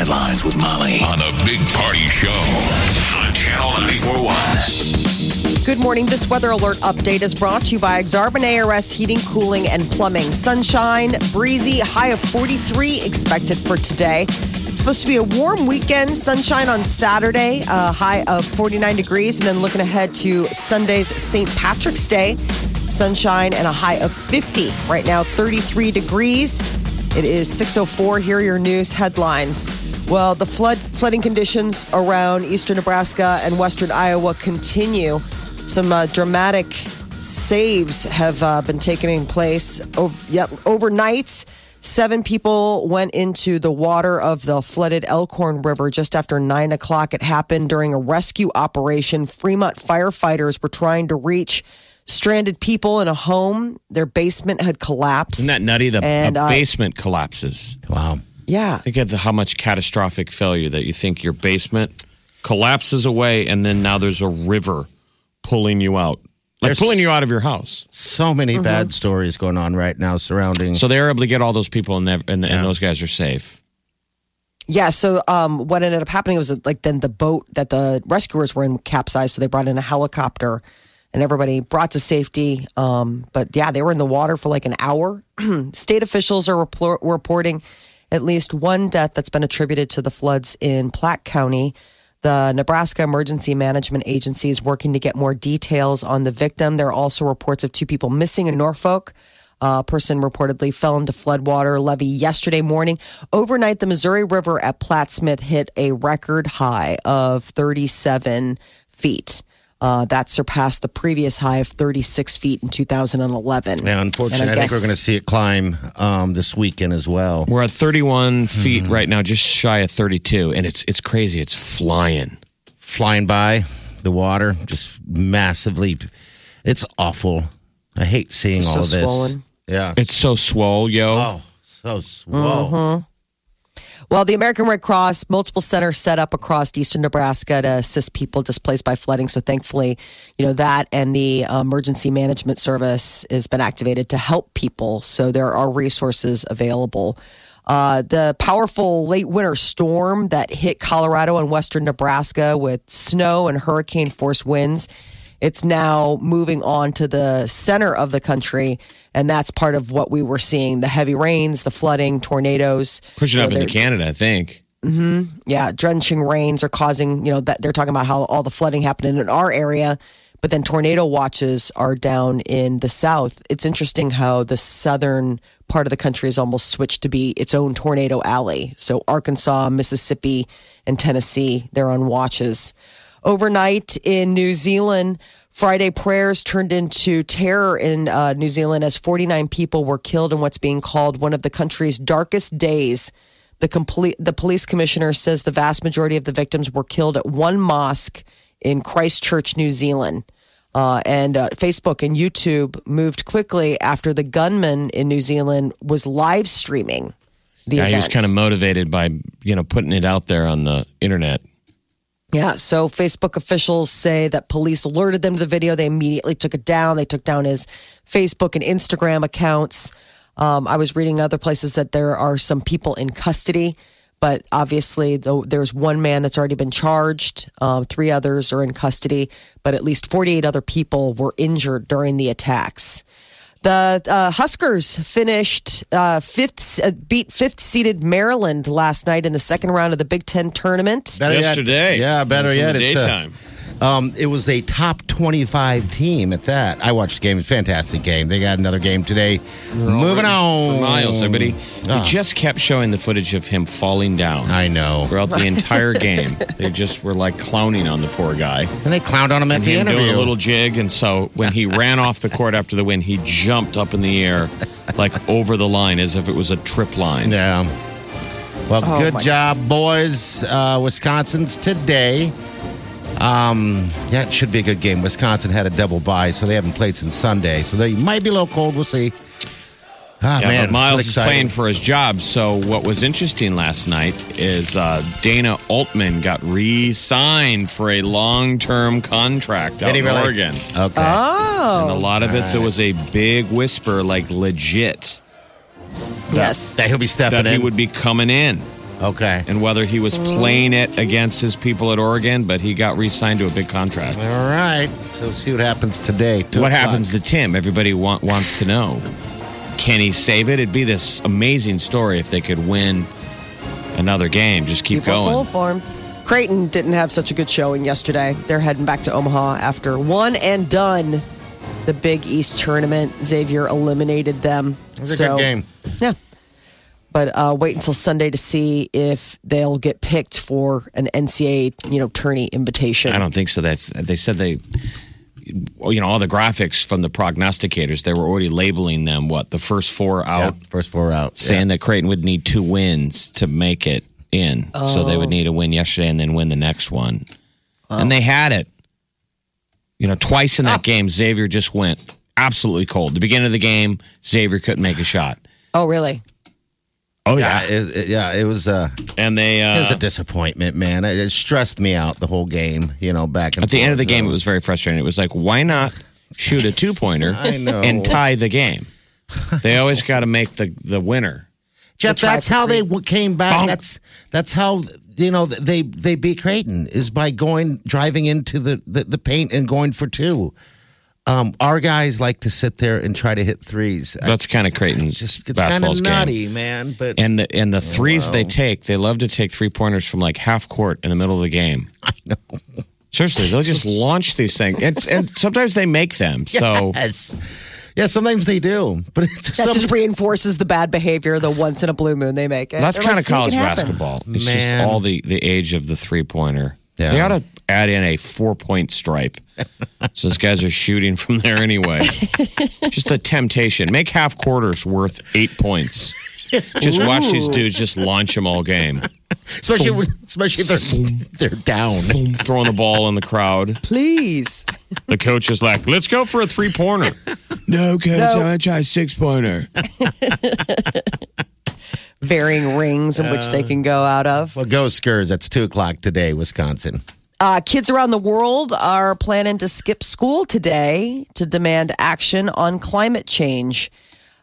Headlines with Molly on the Big Party Show on Channel 941. Good morning. This weather alert update is brought to you by Exarban ARS Heating, Cooling, and Plumbing. Sunshine, breezy, high of 43 expected for today. It's supposed to be a warm weekend. Sunshine on Saturday, a high of 49 degrees. And then looking ahead to Sunday's St. Patrick's Day, sunshine and a high of 50. Right now, 33 degrees. It is 604. Here are your news headlines. Well, the flood flooding conditions around eastern Nebraska and western Iowa continue. Some uh, dramatic saves have uh, been taking place. Yet, overnight, seven people went into the water of the flooded Elkhorn River just after nine o'clock. It happened during a rescue operation. Fremont firefighters were trying to reach stranded people in a home. Their basement had collapsed. Isn't that nutty? The And, a uh, basement collapses. Wow. Yeah. Think of the, how much catastrophic failure that you think your basement collapses away, and then now there's a river pulling you out, like There's- pulling you out of your house. So many Mm-hmm. bad stories going on right now surrounding. So they're able to get all those people, and, they've- and, and those guys are safe. Yeah, so um, what ended up happening was that, like then the boat that the rescuers were in capsized, so they brought in a helicopter and everybody brought to safety. Um, but yeah, they were in the water for like an hour. State officials are repor- reporting at least one death that's been attributed to the floods in Platte County. The Nebraska Emergency Management Agency is working to get more details on the victim. There are also reports of two people missing in Norfolk. A person reportedly fell into floodwater levee yesterday morning. Overnight, the Missouri River at Plattsmouth hit a record high of 37 feet. Uh, that surpassed the previous high of 36 feet in 2011. yeah, unfortunately, And I, think we're going to see it climb um, this weekend as well. We're at 31 feet Mm-hmm. right now, just shy of 32, and it's it's crazy. It's flying. Flying by the water, just massively. It's awful. I hate seeing So all of this. swollen. Yeah. It's so swole, yo. Oh, so swole. Well, the American Red Cross, multiple centers set up across eastern Nebraska to assist people displaced by flooding. So thankfully, you know, that and the uh, emergency management service has been activated to help people. So there are resources available. Uh, the powerful late winter storm that hit Colorado and western Nebraska with snow and hurricane force winds. It's now moving on to the center of the country, and that's part of what we were seeing: the heavy rains, the flooding, tornadoes. Pushing You up into Canada, I think. Hmm. yeah, drenching rains are causing, you know, that they're talking about how all the flooding happened in our area, but then tornado watches are down in the south. It's interesting how the southern part of the country has almost switched to be its own tornado alley. So Arkansas, Mississippi, and Tennessee, they're on watches. Overnight in New Zealand, Friday prayers turned into terror in uh, New Zealand as 49 people were killed in what's being called one of the country's darkest days. The complete the police commissioner says the vast majority of the victims were killed at one mosque in Christchurch, New Zealand. Uh, and uh, Facebook and YouTube moved quickly after the gunman in New Zealand was live streaming the Yeah, he was kind of motivated by you know putting it out there on the internet. Yeah, so Facebook officials say that police alerted them to the video. They immediately took it down. They took down his Facebook and Instagram accounts. Um, I was reading other places that there are some people in custody, but obviously, though, there's one man that's already been charged. Uh, three others are in custody, but at least 48 other people were injured during the attacks. The uh, Huskers finished uh, fifth, uh, beat fifth seeded Maryland last night in the second round of the Big Ten tournament. Better yet- yeah, better was yet. it's, uh, daytime. Um, it was a top 25 team at that. I watched the game. It was a fantastic game. They got another game today. Moving on. for miles, everybody. Ah. They just kept showing the footage of him falling down I know. throughout the entire game. They just were like clowning on the poor guy. And they clowned on him at And the him interview. doing a little jig, and so when he ran off the court after the win, he jumped up in the air, like over the line, as if it was a trip line. yeah. Well, Oh, good my- job, boys. Uh, Wisconsin's today. Um, yeah, it should be a good game. Wisconsin had a double bye, so they haven't played since Sunday. So they might be a little cold. We'll see. Ah, Yeah, man, but Miles it's is playing for his job. So what was interesting last night is uh, Dana Altman got re-signed for a long-term contract out Did he in really? Oregon. Okay. Oh, And a lot of it, there was a big whisper, like legit, yes. that he'll be stepping that he would be coming in. Okay. And whether he was playing it against his people at Oregon, but he got re-signed to a big contract. All right. So we'll see what happens today. Two What o'clock. happens to Tim? Everybody want, wants to know. Can he save it? It'd be this amazing story if they could win another game. Just keep People going. pull for him. Creighton didn't have such a good showing yesterday. They're heading back to Omaha after one and done. The Big East tournament. Xavier eliminated them. It was a So- good game. Yeah. But uh, wait until Sunday to see if they'll get picked for an NCAA, you know, tourney invitation. I don't think so. That's they said they, you know, all the graphics from the prognosticators, they were already labeling them what the first four Yeah, out, first four out. saying that Creighton would need two wins to make it in. So they would Oh. need a win yesterday and then win the next one, and they had it. You know, twice in Ah. that game, Xavier just went absolutely cold. The beginning of the game, Xavier couldn't make a shot. Oh, really? Oh yeah. Yeah, it, it- yeah, it was uh, and they it was uh, a disappointment, man. It, it stressed me out the whole game. You know, back and At the end of the game, it was very frustrating. It was like, why not shoot a two pointer and tie the game? They always got to make the, the winner. Jeff, The that's how they came back. Bonk. That's that's how you know they they beat Creighton is by going driving into the the, the paint and going for two. Um, our guys like to sit there and try to hit threes. That's kind of Creighton just it's kind basketball's of game. man. But And the and the threes they take, they love to take three pointers from like half court in the middle of the game. I know. Seriously, they'll just launch these things. It's, and sometimes they make them. So yes, yeah. Sometimes they do, but it's That some, just reinforces the bad behavior, the once in a blue moon they make. it. that's They're kind like, of "See, college can basketball. It's just all the, the age of the three pointer. Yeah. They ought to add in a four point stripe. so these guys are shooting from there anyway. just a temptation. Make half quarters worth eight points. Just watch these dudes just launch them all game. especially when, especially if they're they're down. Boom, throwing the ball in the crowd. Please. The coach is like, let's go for a three pointer. no, coach, No. I want to try a six pointer. Varying rings in which they uh, can go out of. Well, go Skurs. That's two o'clock today, Wisconsin. Uh, kids around the world are planning to skip school today to demand action on climate change.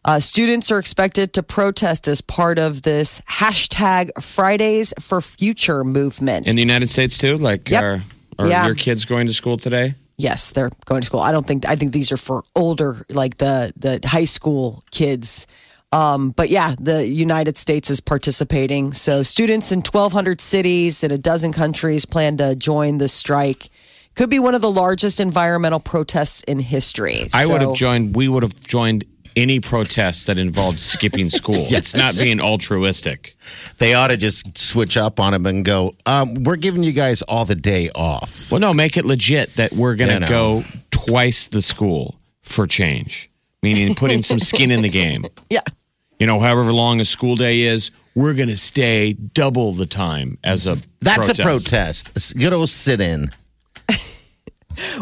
Uh, students are expected to protest as part of this hashtag Fridays for Future movement. In the United States too? Like, Yep. are, are Yeah. your kids going to school today? yes, they're going to school. I don't think I think these are for older, like the the high school kids. Um, but yeah, the United States is participating. So students in 1,200 cities in a dozen countries plan to join the strike. Could be one of the largest environmental protests in history. I would have joined, we would have joined any protest that involved skipping school. It's not being altruistic. They ought to just switch up on them and go. Um, we're giving you guys all the day off. Well, no, make it legit that we're going You to know. go twice the school for change, meaning putting some skin in the game. Yeah. You know, however long a school day is, we're going to stay double the time as a That's protest. a protest. A s- good old sit in.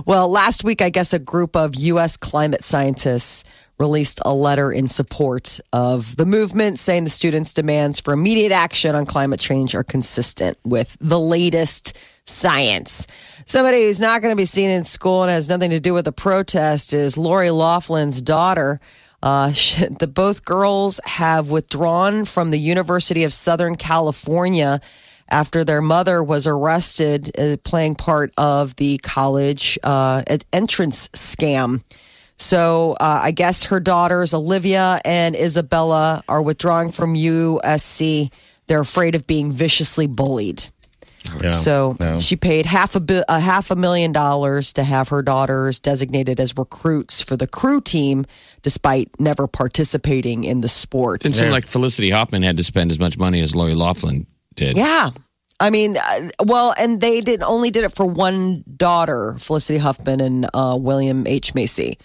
Well, last week, I guess a group of U.S. climate scientists released a letter in support of the movement, saying the students' demands for immediate action on climate change are consistent with the latest science. Somebody who's not going to be seen in school and has nothing to do with the protest is Lori Loughlin's daughter. Uh, she, the both girls have withdrawn from the University of Southern California after their mother was arrested uh, playing part of the college uh, entrance scam. So uh, I guess her daughters, Olivia and Isabella, are withdrawing from USC. They're afraid of being viciously bullied. Yeah. So Yeah. she paid half a, bi- a half a million dollars to have her daughters designated as recruits for the crew team, despite never participating in the sport. Didn't seem like Felicity Huffman had to spend as much money as Lori Loughlin did. Yeah. I mean, uh, well, and they did only did it for one daughter, Felicity Huffman and uh, William H. Macy.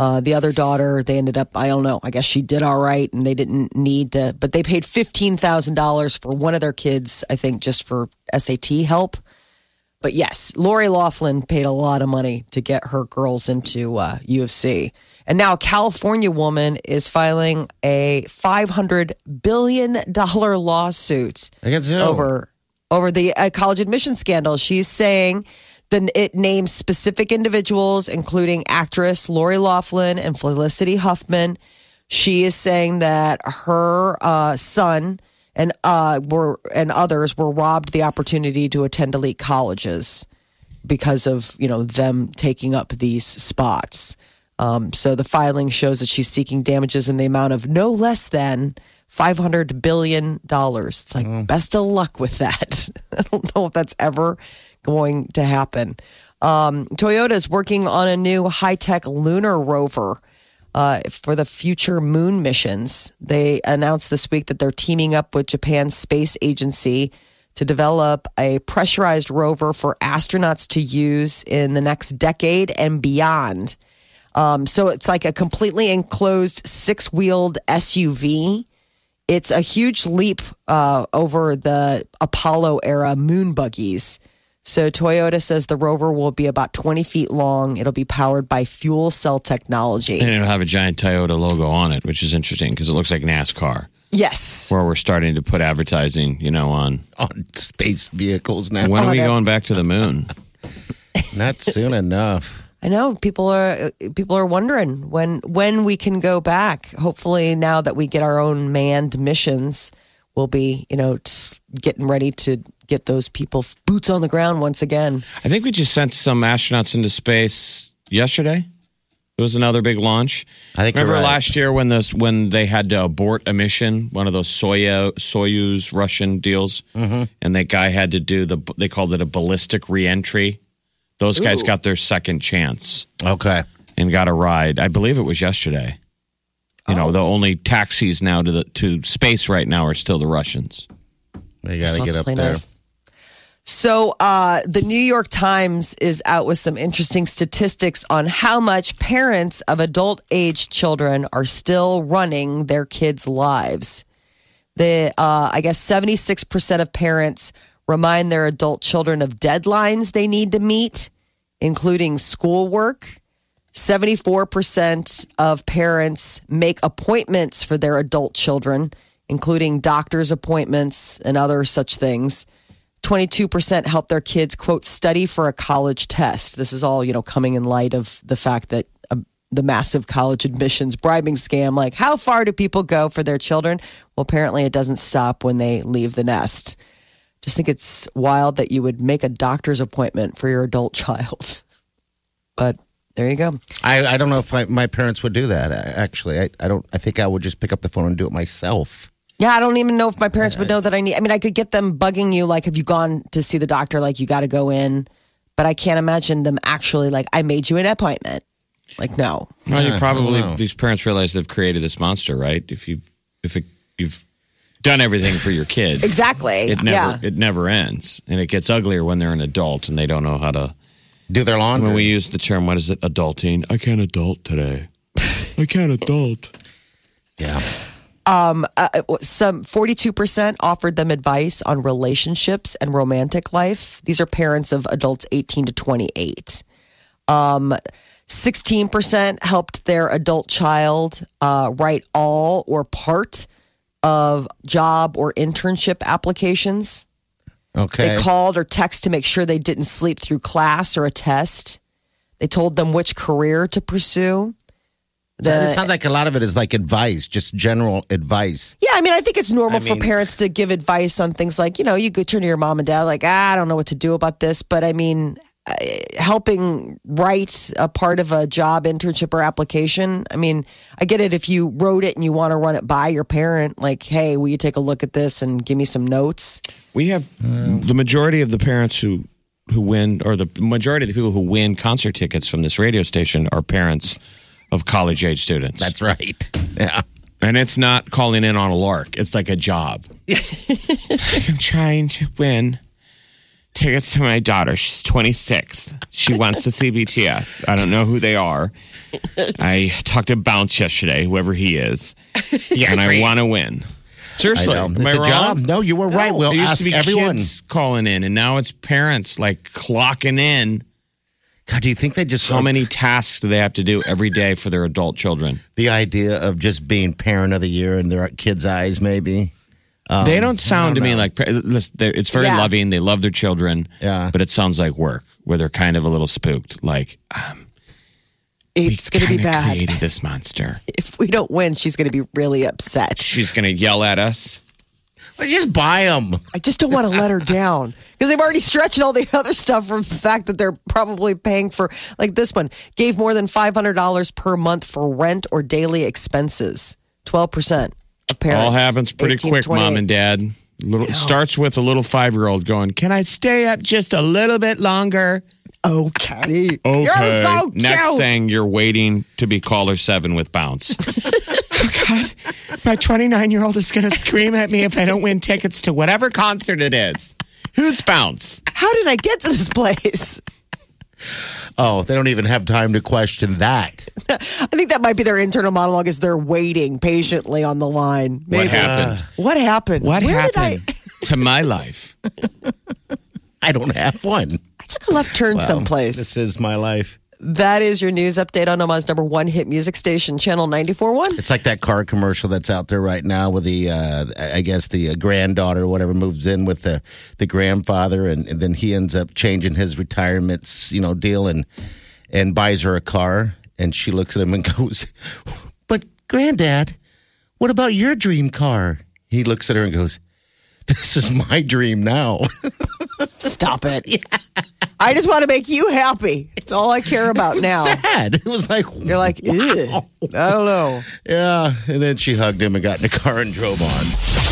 Uh, the other daughter, they ended up, I don't know, I guess she did all right and they didn't need to, but they paid $15,000 for one of their kids, I think, just for SAT help. But yes, Lori Loughlin paid a lot of money to get her girls into uh, U of C. And now a California woman is filing a $500 billion lawsuit Against over over the uh, college admission scandal. She's saying then it names specific individuals, including actress Lori Loughlin and Felicity Huffman. She is saying that her uh, son and uh, were and others were robbed the opportunity to attend elite colleges because of you know them taking up these spots. Um, so the filing shows that she's seeking damages in the amount of no less than five hundred billion dollars. It's like best of luck with that. I don't know if that's ever going to happen. Um, Toyota is working on a new high tech lunar rover uh, for the future moon missions. They announced this week that they're teaming up with Japan's space agency to develop a pressurized rover for astronauts to use in the next decade and beyond. Um, so it's like a completely enclosed six wheeled SUV. It's a huge leap uh, over the Apollo era moon buggies. So Toyota says the rover will be about 20 feet long. It'll be powered by fuel cell technology. And it'll have a giant Toyota logo on it, which is interesting because it looks like NASCAR, Yes. where we're starting to put advertising, you know, on. on space vehicles now. When are we going back to the moon? Not soon enough. I know people are people are wondering when when we can go back. Hopefully, now that we get our own manned missions, we'll be you know getting ready to get those people boots on the ground once again. I think we just sent some astronauts into space yesterday. It was another big launch. I think Remember right. last year when those when they had to abort a mission, one of those Soya Soyuz Russian deals, Mm-hmm. and that guy had to do the they called it a ballistic reentry. Those guys got their second chance Okay. and got a ride. I believe it was yesterday. You know, the only taxis now to the to space right now are still the Russians. They got to get up there. nice. So, uh, the New York Times is out with some interesting statistics on how much parents of adult age children are still running their kids' lives. The, uh, I guess 76% of parents remind their adult children of deadlines they need to meet, including schoolwork. 74% of parents make appointments for their adult children, including doctor's appointments and other such things. 22% help their kids, quote, study for a college test. This is all, you know, coming in light of the fact that um, the massive college admissions bribing scam. Like, how far do people go for their children? Well, apparently it doesn't stop when they leave the nest. Just think it's wild that you would make a doctor's appointment for your adult child. But there you go. I, I don't know if I, my parents would do that. Actually, I, I don't. I think I would just pick up the phone and do it myself. Yeah, I don't even know if my parents would uh, know that I need. I mean, I could get them bugging you, like, have you gone to see the doctor? Like, you got to go in. But I can't imagine them actually, like, I made you an appointment. Like, no. Well, you probably know. these parents realize they've created this monster, right? If you if it, you've done everything for your kid, Exactly. it never yeah. it never ends, and it gets uglier when they're an adult and they don't know how to. Do their laundry. When we use the term, what is it, adulting? I can't adult today. I can't adult. yeah. Some 42% offered them advice on relationships and romantic life. These are parents of adults 18 to 28. Um, 16% helped their adult child uh, write all or part of job or internship applications. Okay. They called or text to make sure they didn't sleep through class or a test. They told them which career to pursue. The- it sounds like a lot of it is like advice, just general advice. yeah, I mean, I think it's normal I for mean- parents to give advice on things like, you know, you could turn to your mom and dad, like, ah, I don't know what to do about this. But I mean, uh, helping write a part of a job, internship, or application, I mean, I get it if you wrote it and you want to run it by your parent, like, hey, will you take a look at this and give me some notes? We have the majority of the parents who who win, or the majority of the people who win concert tickets from this radio station are parents of college age students. That's right. Yeah. And it's not calling in on a lark. It's like a job. I'm trying to win tickets to my daughter. She's 26. She wants to see BTS. I don't know who they are. I talked to Bounce yesterday, whoever he is, and I want to win. Seriously, I know. am It's I wrong? job. No, you were right. We'll ask to be everyone. kids calling in, and now it's parents like clocking in. God, do you think they just So many tasks do they have to do every day for their adult children? the idea of just being parent of the year in their kids' eyes? Maybe. Um, they don't sound to me like listen, it's very Yeah. loving. They love their children, Yeah. But it sounds like work, where they're kind of a little spooked. Like um, It's going to be kinda bad. Created this monster. If we don't win, she's going to be really upset. She's going to yell at us. Well, just buy them. I just don't want to let her down because they've already stretched all the other stuff from the fact that they're probably paying for, like this one, gave more than $500 per month for rent or daily expenses. 12% of parents. All happens pretty 18 to quick, mom and dad. Little starts with a little five year old going, "Can I stay up just a little bit longer?" Okay. Okay. You're so cute. Next thing, you're waiting to be caller seven with bounce. God, my 29 year old is going to scream at me if I don't win tickets to whatever concert it is. Who's bounce? How did I get to this place? Oh, they don't even have time to question that. I think that might be their internal monologue is they're waiting patiently on the line. What Maybe. happened? What happened? What Where happened Did to my life? I don't have one. I, I took a left turn someplace. This is my life. That is your news update on Omaha's number one hit music station, Channel 94.1. It's like that car commercial that's out there right now with the, uh, I guess the uh, granddaughter or whatever moves in with the the grandfather, and, and then he ends up changing his retirement, you know, deal and and buys her a car, and she looks at him and goes, "But granddad, what about your dream car?" He looks at her and goes, "This is my dream now." Stop it. I just want to make you happy. It's all I care about now. Sad. It was like You're like, Ew. I don't know. yeah, and then she hugged him and got in the car and drove on.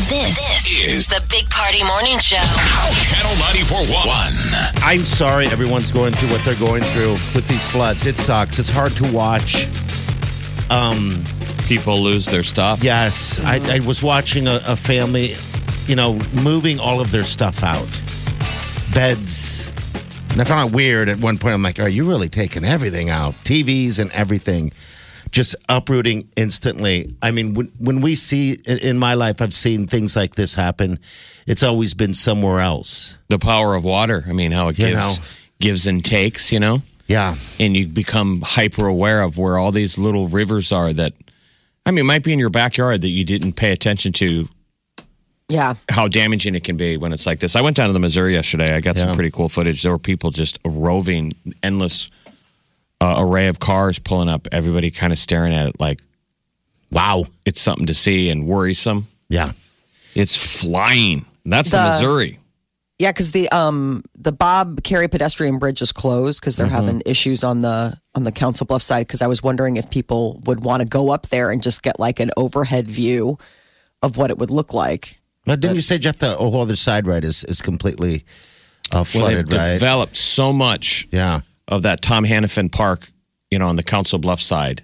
This, is the Big Party Morning Show. Channel 94.1. I'm sorry everyone's going through what they're going through with these floods. It sucks. It's hard to watch. Um, People lose their stuff. Yes, I, mm-hmm. I was watching a, a family, you know, moving all of their stuff out, beds. And I found it weird at one point. I'm like, are you really taking everything out? TVs and everything, just uprooting instantly. I mean, when, when we see in, my life, I've seen things like this happen. It's always been somewhere else. The power of water. I mean, how it You gives know. gives and takes. You know. Yeah, and you become hyper aware of where all these little rivers are that I mean it might be in your backyard that you didn't pay attention to Yeah. how damaging it can be when it's like this. I went down to the Missouri yesterday. I got some pretty cool footage. There were people just roving endless uh, array of cars pulling up, everybody kind of staring at it like wow. it's something to see and worrisome. Yeah, It's flying. That's the, The- Missouri. Yeah, because the um the Bob Kerrey pedestrian bridge is closed because they're having issues on the on the Council Bluff side. Because I was wondering if people would want to go up there and just get like an overhead view of what it would look like. But didn't you say Jeff the whole other side right is is completely uh, Well, they've flooded, right? developed so much Yeah. of that Tom Hanafan Park, you know, on the Council Bluff side.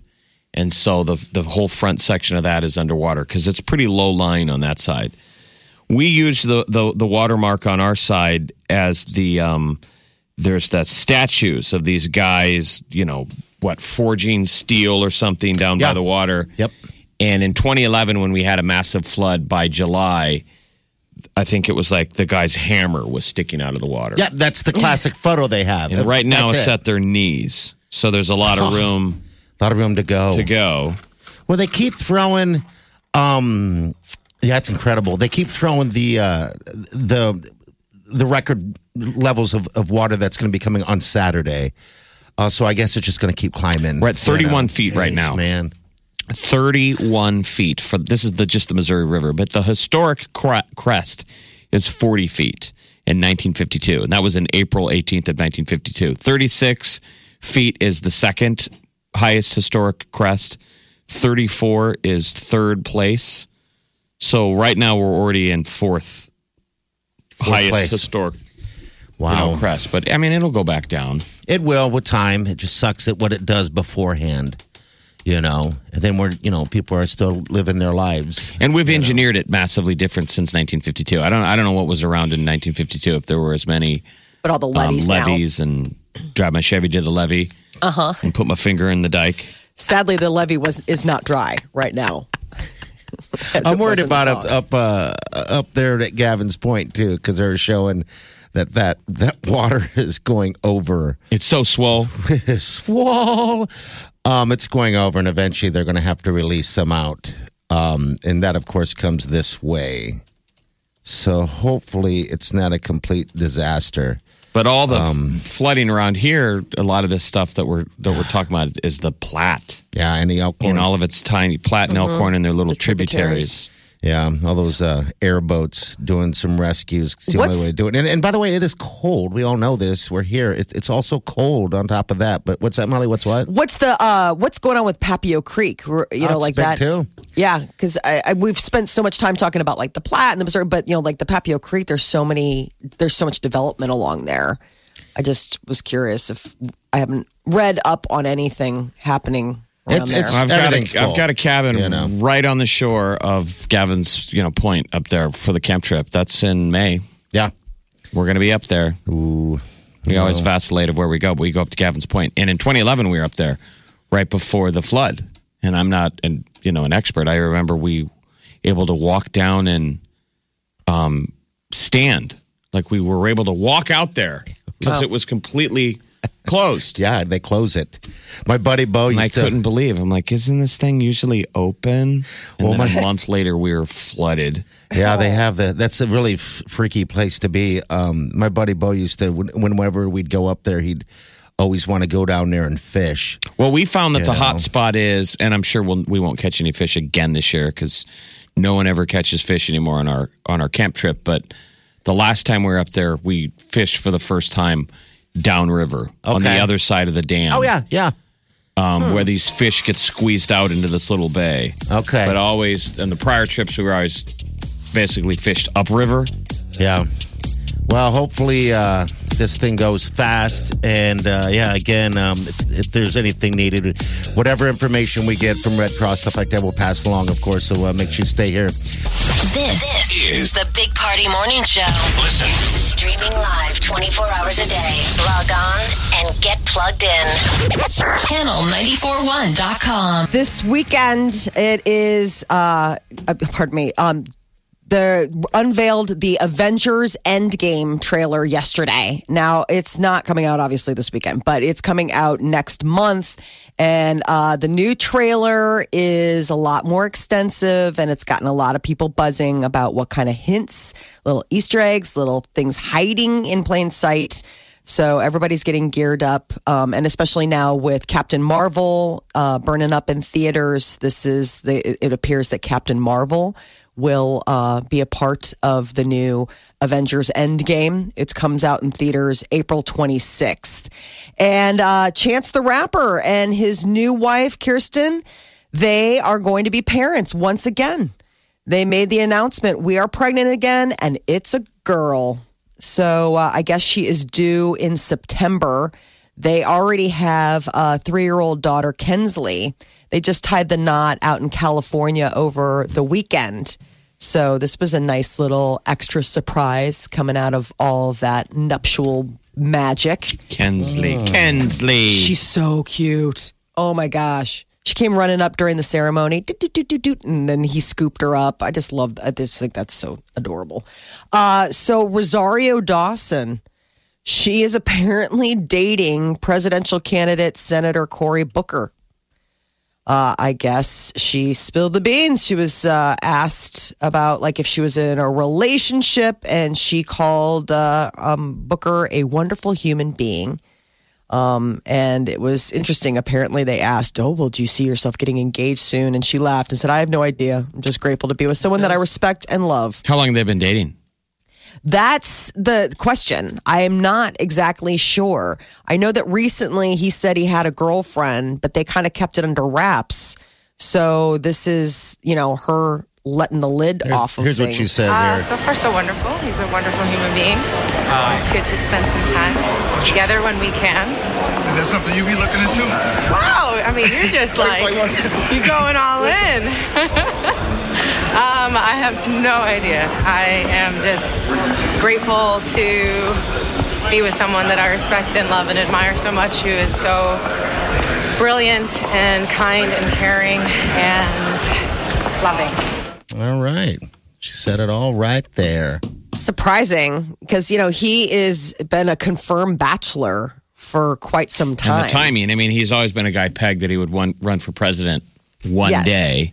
And so the the whole front section of that is underwater because it's pretty low lying on that side. We use the, the the watermark on our side as the um, there's the statues of these guys, you know, what forging steel or something down Yeah. by the water. Yep. And in 2011, when we had a massive flood by July, I think it was like the guy's hammer was sticking out of the water. Yeah, that's the classic photo they have. And right now That's it's it. at their knees. So there's a lot of room a lot of room to go. to go. Well, they keep throwing. Um, yeah, it's incredible. They keep throwing the uh, the the record levels of, of water that's going to be coming on Saturday. Uh, so I guess it's just going to keep climbing. We're at 31 feet right Jeez, now. man. 31 feet for this is the just the Missouri River, but the historic cre- crest is 40 feet in 1952, and that was in April 18th of 1952. 36 feet is the second highest historic crest. 34 is third place. So right now we're already in fourth, highest place. historic Wow, you know, crest. But I mean, it'll go back down. it will with time. It just sucks at what it does beforehand. You know, and then we're you know people are still living their lives. And we've engineered it massively different since 1952. I don't I don't know what was around in 1952 if there were as many But all the um, levees now. levees and drive my Chevy to the levee. Uh huh. And put my finger in the dike. Sadly, the levee was is not dry right now. I'm worried was in the about up up uh, up there at Gavin's Point too, because they're showing that that that water is going over It's so swole. swall. Um, it's going over, and eventually they're going to have to release some out. Um, and that, of course, comes this way. So hopefully, it's not a complete disaster. But all the Um, flooding around here, a lot of this stuff that we're that we're talking about is the Platte. Yeah, and the Elkhorn. And all of its tiny Platte and Elkhorn and their little The tributaries. Yeah, all those uh, airboats doing some rescues. It's the only way to do it. And, and by the way, it is cold. We all know this. We're here. It, it's also cold on top of that. But what's that, Molly? What's what? What's the uh, what's going on with Papio Creek? We're- You know, Oh, like big that too. Yeah, because I, I, we've spent so much time talking about like the Platte and the Missouri, but you know, like the Papio Creek. There's so many. There's so much development along there. I just was curious if I haven't read up on anything happening It's- it's- I've got a, I've got a cabin you know. right on the shore of Gavin's, you know, point up there for the camp trip. That's in May. Yeah. We're going to be up there. Ooh. We always vacillate of where we go. But we go up to Gavin's Point, and in 2011 we were up there right before the flood. And I'm not, an, you know, an expert. I remember we able to walk down and um, stand like we were able to walk out there because it was completely closed. Yeah, they close it. My buddy Bo And I used to. couldn't believe. I'm like, isn't this thing usually open? And Well, my- a month later, we were flooded. Yeah, they have the. That's a really f- freaky place to be. Um, my buddy Bo used to. Whenever we'd go up there, he'd always want to go down there and fish. Well, we found that You the know. hot spot is, and I'm sure we'll, we won't catch any fish again this year because no one ever catches fish anymore on our on our camp trip. But the last time we were up there, we fished for the first time downriver on the Okay. other side of the dam. Oh yeah, yeah. um, where these fish get squeezed out into this little bay. Okay. but always in the prior trips, we were always basically fished upriver. Yeah. Well, hopefully uh, this thing goes fast. And uh, yeah, again, um, if, if there's anything needed, whatever information we get from Red Cross, stuff like that, we'll pass along, of course. So uh, make sure you stay here. This, is the Big Party Morning Show. Listen. Streaming live 24 hours a day. Log on and get plugged in. Channel941.com. this weekend it is uh, uh pardon me um the unveiled the Avengers Endgame trailer yesterday. Now it's not coming out obviously this weekend, but it's coming out next month. And uh, the new trailer is a lot more extensive, and it's gotten a lot of people buzzing about what kind of hints, little Easter eggs, little things hiding in plain sight. So everybody's getting geared up, um, and especially now with Captain Marvel uh, burning up in theaters, this is the. It, it appears that Captain Marvel will uh, be a part of the new Avengers Endgame. It comes out in theaters April 26th, and uh, Chance the Rapper and his new wife Kirsten, they are going to be parents once again. They made the announcement, "We are pregnant again, and it's a girl." So uh, I guess she is due in September. They already have a three year old daughter, Kensley. They just tied the knot out in California over the weekend. So this was a nice little extra surprise coming out of all of that nuptial magic. Kensley, Kensley. She's so cute. Oh my gosh. She came running up during the ceremony, doot, doot, doot, doot, doot, and then he scooped her up. I just love. I just think that's so adorable. Uh, so Rosario Dawson, she is apparently dating presidential candidate Senator Cory Booker. Uh, I guess she spilled the beans. She was uh, asked about like if she was in a relationship, and she called uh, um, Booker a wonderful human being. Um, and it was interesting. Apparently, they asked, "Oh, well, do you see yourself getting engaged soon?" And she laughed and said, "I have no idea. I'm just grateful to be with someone that I respect and love." How long have they been dating? That's the question. I am not exactly sure. I know that recently he said he had a girlfriend, but they kind of kept it under wraps. So this is, you know, her letting the lid Here's, off of here's what she says Uh, so far, so wonderful. He's a wonderful human being. it's good to spend some time together when we can. Is that something you be looking into? Wow, I mean, you're just like, you're going all in. um, I have no idea. I am just grateful to be with someone that I respect and love and admire so much, who is so brilliant and kind and caring and loving. All right. She said it all right there. Surprising because, you know, he is been a confirmed bachelor for quite some And time. the timing. I mean, he's always been a guy pegged that he would one, run for president one Yes. day,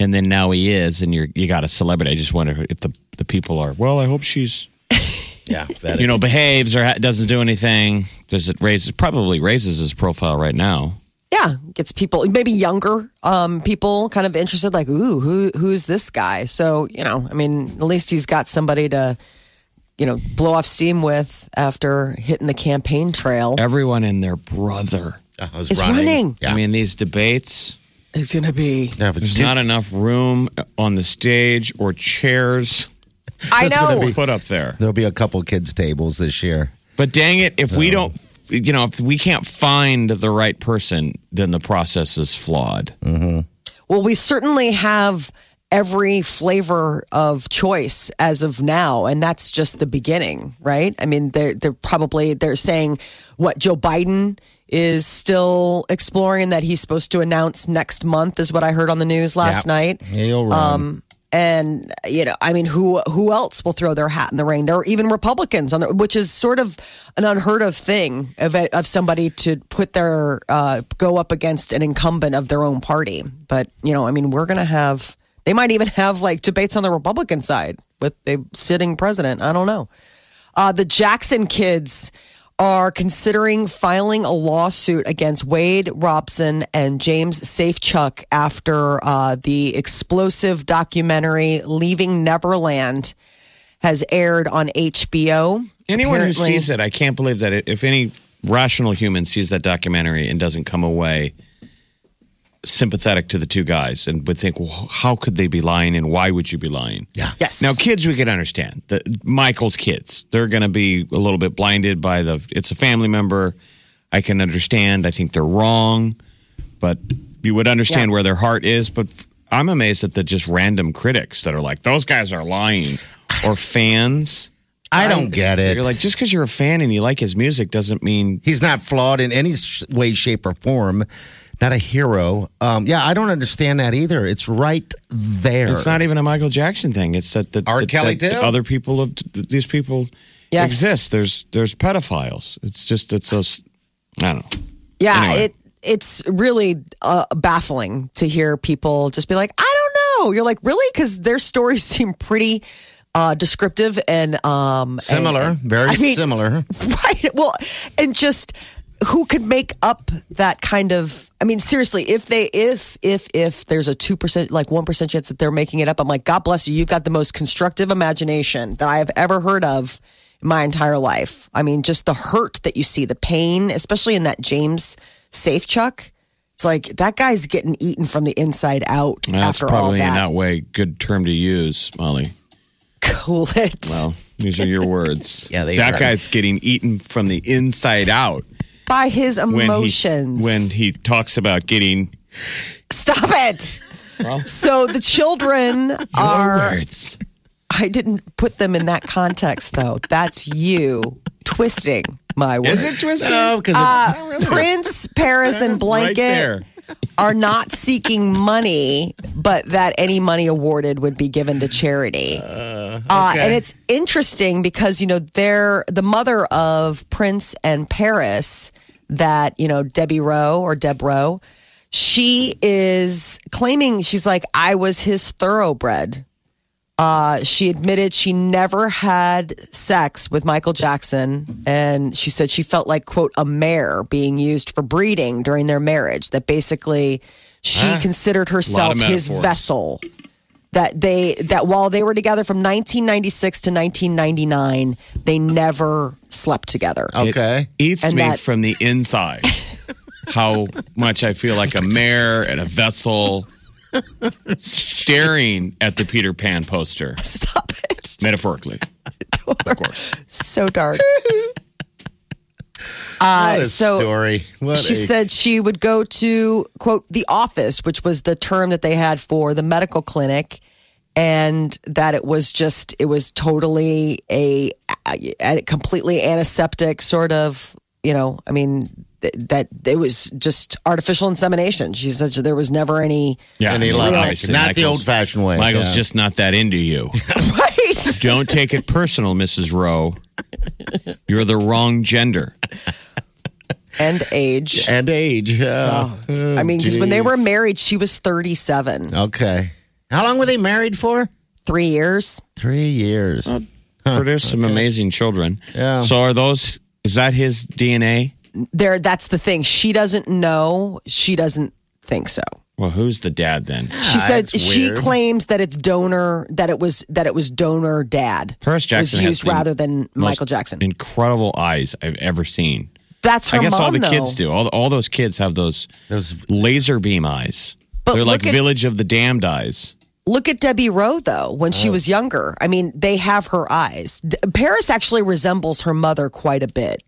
and then now he is, and you're you got a celebrity. I just wonder if the the people are. Well, I hope she's Yeah. That you know behaves or doesn't do anything. Does it raise? It probably raises his profile right now. Yeah, gets people maybe younger um, people kind of interested. Like, ooh, who who's this guy? So you know, I mean, at least he's got somebody to you know blow off steam with after hitting the campaign trail. Everyone and their brother. I was Is running. Yeah. I mean, these debates. It's gonna be. Yeah, There's not enough room on the stage or chairs I That's gonna know. be- put up there. There'll be a couple kids' tables this year. But dang it, if we um, don't, you know, if we can't find the right person, then the process is flawed. Mm-hmm. Well, we certainly have every flavor of choice as of now, and that's just the beginning, right? I mean, they're they're probably they're saying what Joe Biden is still exploring that he's supposed to announce next month is what I heard on the news last Yeah. night. You'll run. and you know i mean who who else will throw their hat in the ring there are even republicans on the which is sort of an unheard of thing of, of somebody to put their uh, go up against an incumbent of their own party but you know i mean we're gonna have they might even have like debates on the republican side with the sitting president i don't know uh, the Jackson kids are considering filing a lawsuit against Wade Robson and James Safechuck after uh, the explosive documentary Leaving Neverland has aired on HBO. Anyone who sees it, I can't believe that it, if any rational human sees that documentary and doesn't come away sympathetic to the two guys and would think, well, how could they be lying and why would you be lying? yeah. Yes. Now, kids, we can understand. The, Michael's kids, they're going to be a little bit blinded by the. It's a family member. I can understand. I think they're wrong, but you would understand Yeah. where their heart is. But I'm amazed at the just random critics that are like, those guys are lying, or fans. I don't get it. You're like, just because you're a fan and you like his music doesn't mean He's not flawed in any sh- way, shape, or form. Not a hero. Um, yeah, I don't understand that either. It's right there. it's not even a Michael Jackson thing. It's that the R. that- Kelly that too? Other people of these people Yes. exist. There's there's pedophiles. It's just it's so s- I don't know. Yeah, Anyway. it it's really uh, baffling to hear people just be like, I don't know. You're like, really? Because their stories seem pretty uh, descriptive and um, similar. and- very I mean, similar. Right. Well, and just who could make up that kind of I mean, seriously, if they if if if there's a two percent like one percent chance that they're making it up, I'm like, God bless you. You've got the most constructive imagination that I have ever heard of in my entire life. I mean, just the hurt that you see, the pain, especially in that James Safechuck. It's like that guy's getting eaten from the inside out That's after all probably in that. that way good term to use, Molly. Cool it. Well, these are your words. Yeah, they that are. guy's getting eaten from the inside out By his when emotions. he when he talks about getting Stop it. So the children are. words. I didn't put them in that context, though. That's you twisting my words. Is it twisted? No, because Uh, Prince, Paris, and right Blanket there. Are not seeking money, but that any money awarded would be given to charity. Uh, and it's interesting because you know they're the mother of Prince and Paris. That you know Debbie Rowe or Deb Rowe, she is claiming she's like I was his thoroughbred. Uh, she admitted she never had sex with Michael Jackson, and she said she felt like quote a mare being used for breeding during their marriage. That basically she considered herself his vessel. That they that while they were together from 1996 to 1999, they never slept together. okay. It eats And me that- from the inside. How much I feel like a mare and a vessel staring at the Peter Pan poster, Stop it! metaphorically. Of course. So dark. What Uh, a so story. What she a- said she would go to quote the office which was the term that they had for the medical clinic and that it was just it was totally a a completely antiseptic sort of, you know, I mean, th- that it was just artificial insemination. She said there was never any, Yeah, Any I mean, luck. obviously, Not the old-fashioned way, Michael's yeah. just not that into you. right? Don't take it personal, Mrs. Rowe. You're the wrong gender. and age. And age. Yeah. Oh. Oh, I mean, because when they were married, she was 37. Okay. How long were they married for? Three years. Three years. Uh, produce some amazing children. Yeah. So are those? Is that his DNA? There, that's the thing. She doesn't know. She doesn't think so. Well, who's the dad then? She said that's she weird. claims that it's donor that it was that it was donor dad Paris Jackson was has used the rather than most Michael Jackson. Incredible eyes I've ever seen. That's her I guess mom all the though. kids do. All, all those kids have those Those laser beam eyes. But They're like look at- Village of the Damned eyes. Look at Debbie Rowe though when Oh. she was younger. I mean, they have her eyes. D- Paris actually resembles her mother quite a bit.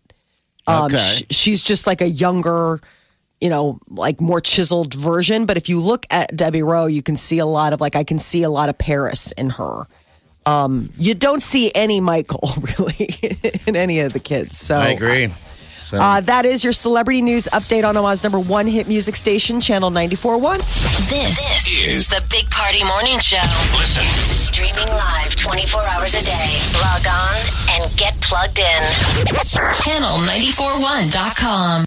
Um, Okay. sh- she's just like a younger, you know, like more chiseled version. But if you look at Debbie Rowe, you can see a lot of like I can see a lot of Paris in her. Um, you don't see any Michael really in any of the kids. So I agree. So, Uh, that is your celebrity news update on Omaha's number one hit music station, Channel 94.1. This, this is the Big Party Morning Show. Listen. Streaming live 24 hours a day. Log on and get plugged in. Channel941.com.